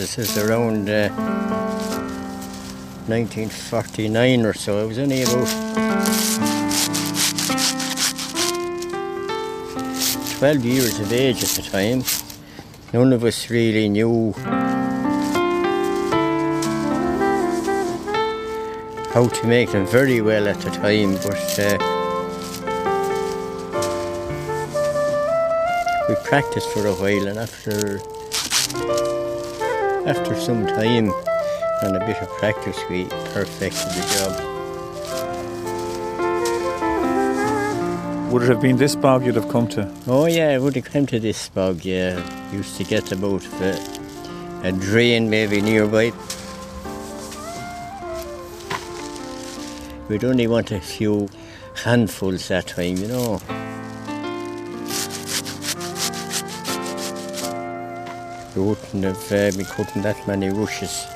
Process is around uh, 1949 or so. I was only about 12 years of age at the time. None of us really knew how to make them very well at the time, but uh, we practiced for a while, and after after some time and a bit of practice, we perfected the job. Would it have been this bog you'd have come to? Oh yeah, I would have come to this bog. Yeah, used to get about uh, a drain maybe nearby. We'd only want a few handfuls that time, you know. We wouldn't have uh, been cutting that many rushes.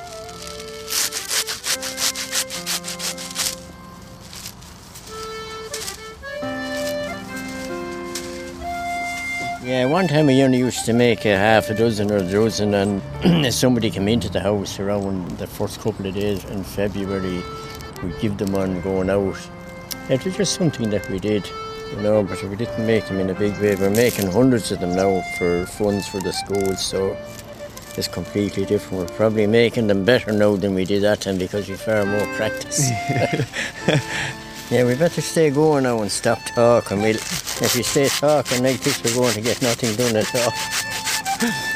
Yeah, one time we only used to make a half a dozen or a dozen, and somebody came into the house around the first couple of days in February. We'd give them one going out. It was just something that we did, you know, but we didn't make them in a big way. We're making hundreds of them now for funds for the schools, so it's completely different. We're probably making them better now than we did that time because we've far more practice. yeah, we better stay going now and stop talking. We'll, if we stay talking like this, we're going to get nothing done at all.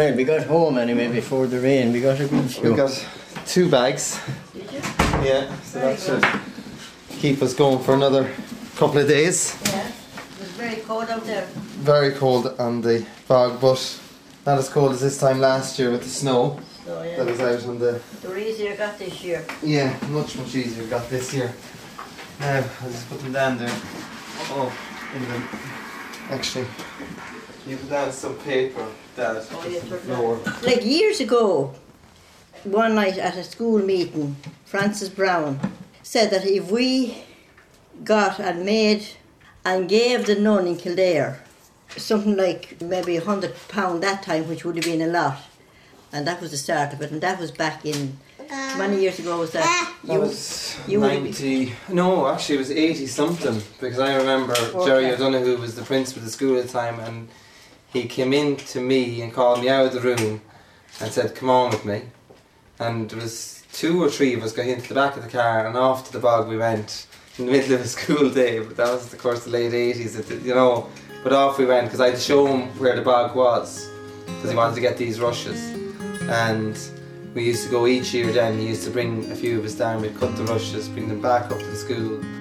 Well, we got home anyway before the rain. We got a good few. We got two bags. Did you? Yeah, so Very that should keep us going for another couple of days. Yeah. It was very cold out there. Very cold on the bog, but not as cold as this time last year with the snow oh, So that was out on the. The were easier got this year. Yeah, much much easier got this year. Now I'll just put them down there. Oh, in the actually. You put down some paper that Oh, yeah, floor. Like years ago, one night at a school meeting, Francis Brown said that if we got and made and gave the nun in Kildare something like maybe a hundred pound that time, which would have been a lot, and that was the start of it, and that was back in many years ago. Was that That was you would 90. No, actually, it was 80 something because I remember Jerry Okay. O'Donoghue was the principal of the school at the time and he came in to me and called me out of the room and said, Come on with me. And there was two or three of us got into the back of the car and off to the bog we went in the middle of a school day. But that was, of course, the late 80s, you know. But off we went because I had to show him where the bog was because he wanted to get these rushes. And we used to go each year then, he used to bring a few of us down, we'd cut the rushes, bring them back up to the school.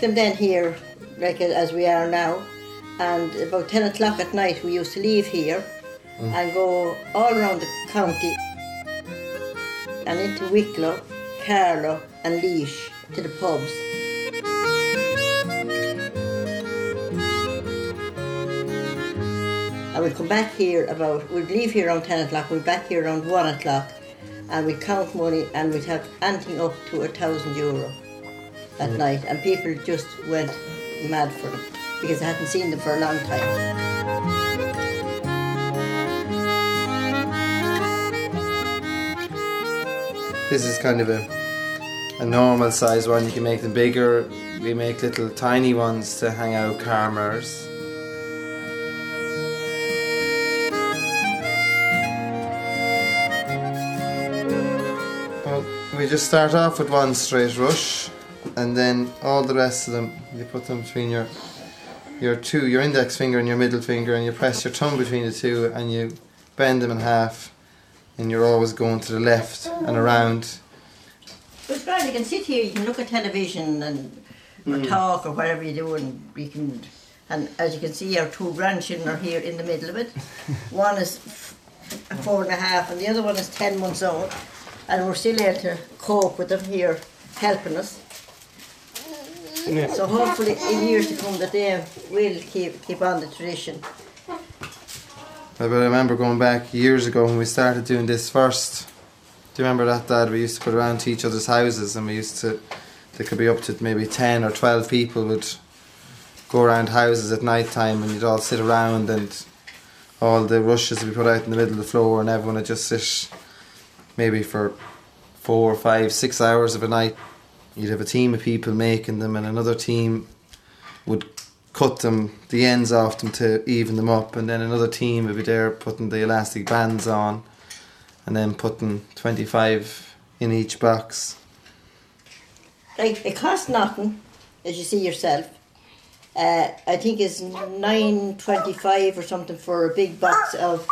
Them then here, like as we are now, and about 10 o'clock at night we used to leave here mm. and go all around the county and into Wicklow, Carlow, and Laois to the pubs. And we'd come back here about, we'd leave here around 10 o'clock, we'd back here around 1 o'clock, and we'd count money and we'd have anything up to a thousand euro at mm. night, and people just went mad for them because they hadn't seen them for a long time. This is kind of a, a normal size one, you can make them bigger, we make little tiny ones to hang out car mirrors. Well, we just start off with one straight rush and then all the rest of them you put them between your your two your index finger and your middle finger and you press your thumb between the two and you bend them in half and you're always going to the left and around But it's grand, you can sit here, you can look at television and or hmm. talk or whatever you do, and you can. And as you can see, our two grandchildren are here in the middle of it. one is f- four and a half, and the other one is ten months old, and we're still able to cope with them here, helping us. Mm. So hopefully, in years to come, that they will keep keep on the tradition. I but I remember going back years ago when we started doing this first. Do you remember that, Dad? We used to put around to each other's houses and we used to, there could be up to maybe 10 or 12 people would go around houses at night time and you'd all sit around and all the rushes would be put out in the middle of the floor and everyone would just sit maybe for four, five, six hours of a night. You'd have a team of people making them and another team would cut them, the ends off them to even them up, and then another team would be there putting the elastic bands on, and then putting 25 in each box. Like it costs nothing, as you see yourself. Uh, I think it's nine twenty-five or something for a big box of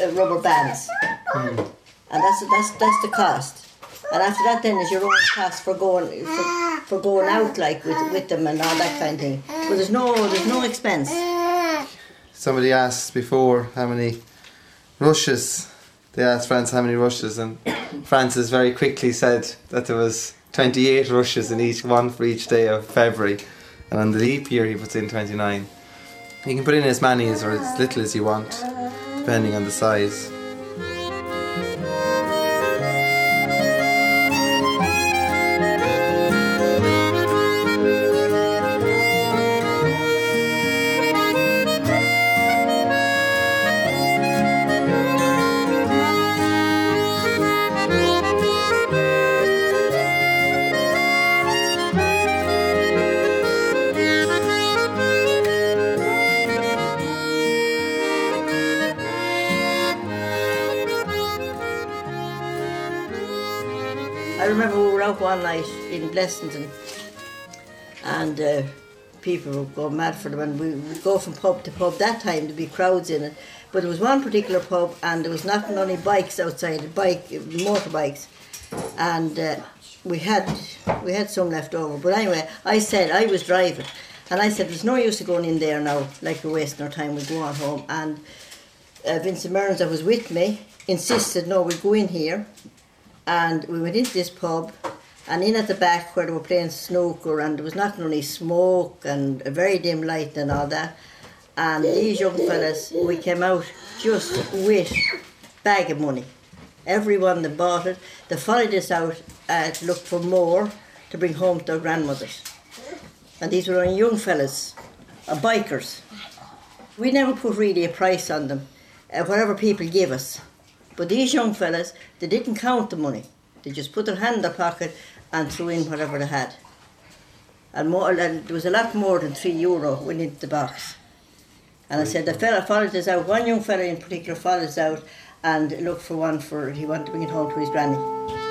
uh, rubber bands, and that's that's that's the cost. And after that, then is your own cost for going for, for going out like with with them and all that kind of thing. But there's no there's no expense. Somebody asked before how many rushes. They asked France how many rushes, and Francis very quickly said that there was 28 rushes in each one for each day of February, and on the leap year he puts in 29. You can put in as many as or as little as you want, depending on the size. I remember we were out one night in Blessington, and uh, people would go mad for them, and we would go from pub to pub. That time there'd be crowds in it, but there was one particular pub, and there was not only bikes outside, bike motorbikes, and uh, we had we had some left over. But anyway, I said I was driving, and I said there's no use of going in there now, like we're wasting our time. We go on home, and uh, Vincent Mearns, that was with me, insisted no, we go in here and we went into this pub and in at the back where they were playing snooker and there was not only smoke and a very dim light and all that and these young fellas we came out just with bag of money. Everyone that bought it they followed us out uh, to look for more to bring home to their grandmothers. And these were only young fellas uh, bikers. We never put really a price on them uh, whatever people give us but these young fellas, they didn't count the money. They just put their hand in their pocket and threw in whatever they had. And, more, and there was a lot more than three euro went into the box. And I said, the fella followed us out, one young fella in particular followed us out and looked for one for, he wanted to bring it home to his granny.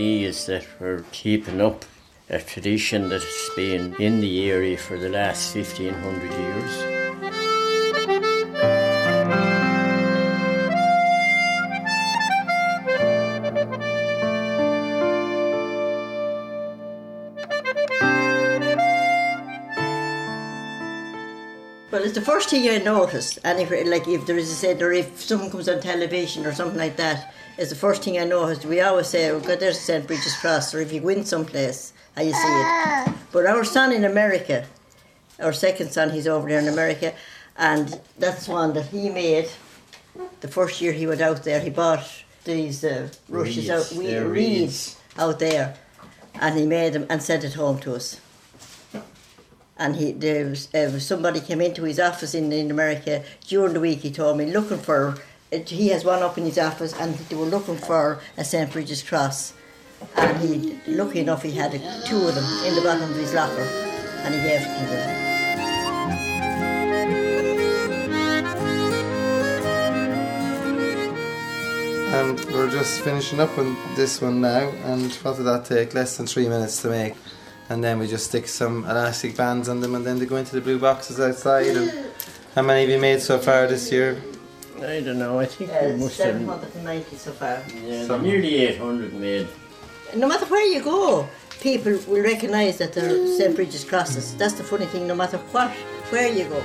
Me is that we're keeping up a tradition that's been in the area for the last 1500 years. Well, it's the first thing I notice. And if, like, if there is a said, or if someone comes on television or something like that, it's the first thing I noticed. We always say, "Oh, God, there's St. Bridget's Cross," or if you win in someplace and you see it. But our son in America, our second son, he's over there in America, and that's one that he made. The first year he went out there, he bought these uh, rushes Reeds, out, we, reeds reeds. out there, and he made them and sent it home to us and he there was, uh, somebody came into his office in, in America during the week. He told me looking for. He has one up in his office, and they were looking for a St Bridget's cross. And he, lucky enough, he had two of them in the bottom of his locker, and he gave it to them. And we're just finishing up on this one now. And what did that take? Less than three minutes to make. And then we just stick some elastic bands on them, and then they go into the blue boxes outside. And how many have you made so far this year? I don't know. I think we Uh, must have. 790 so far. Yeah, Some- nearly 800 made. No matter where you go, people will recognise that they're St. Bridget's crosses. That's the funny thing, no matter what, where you go.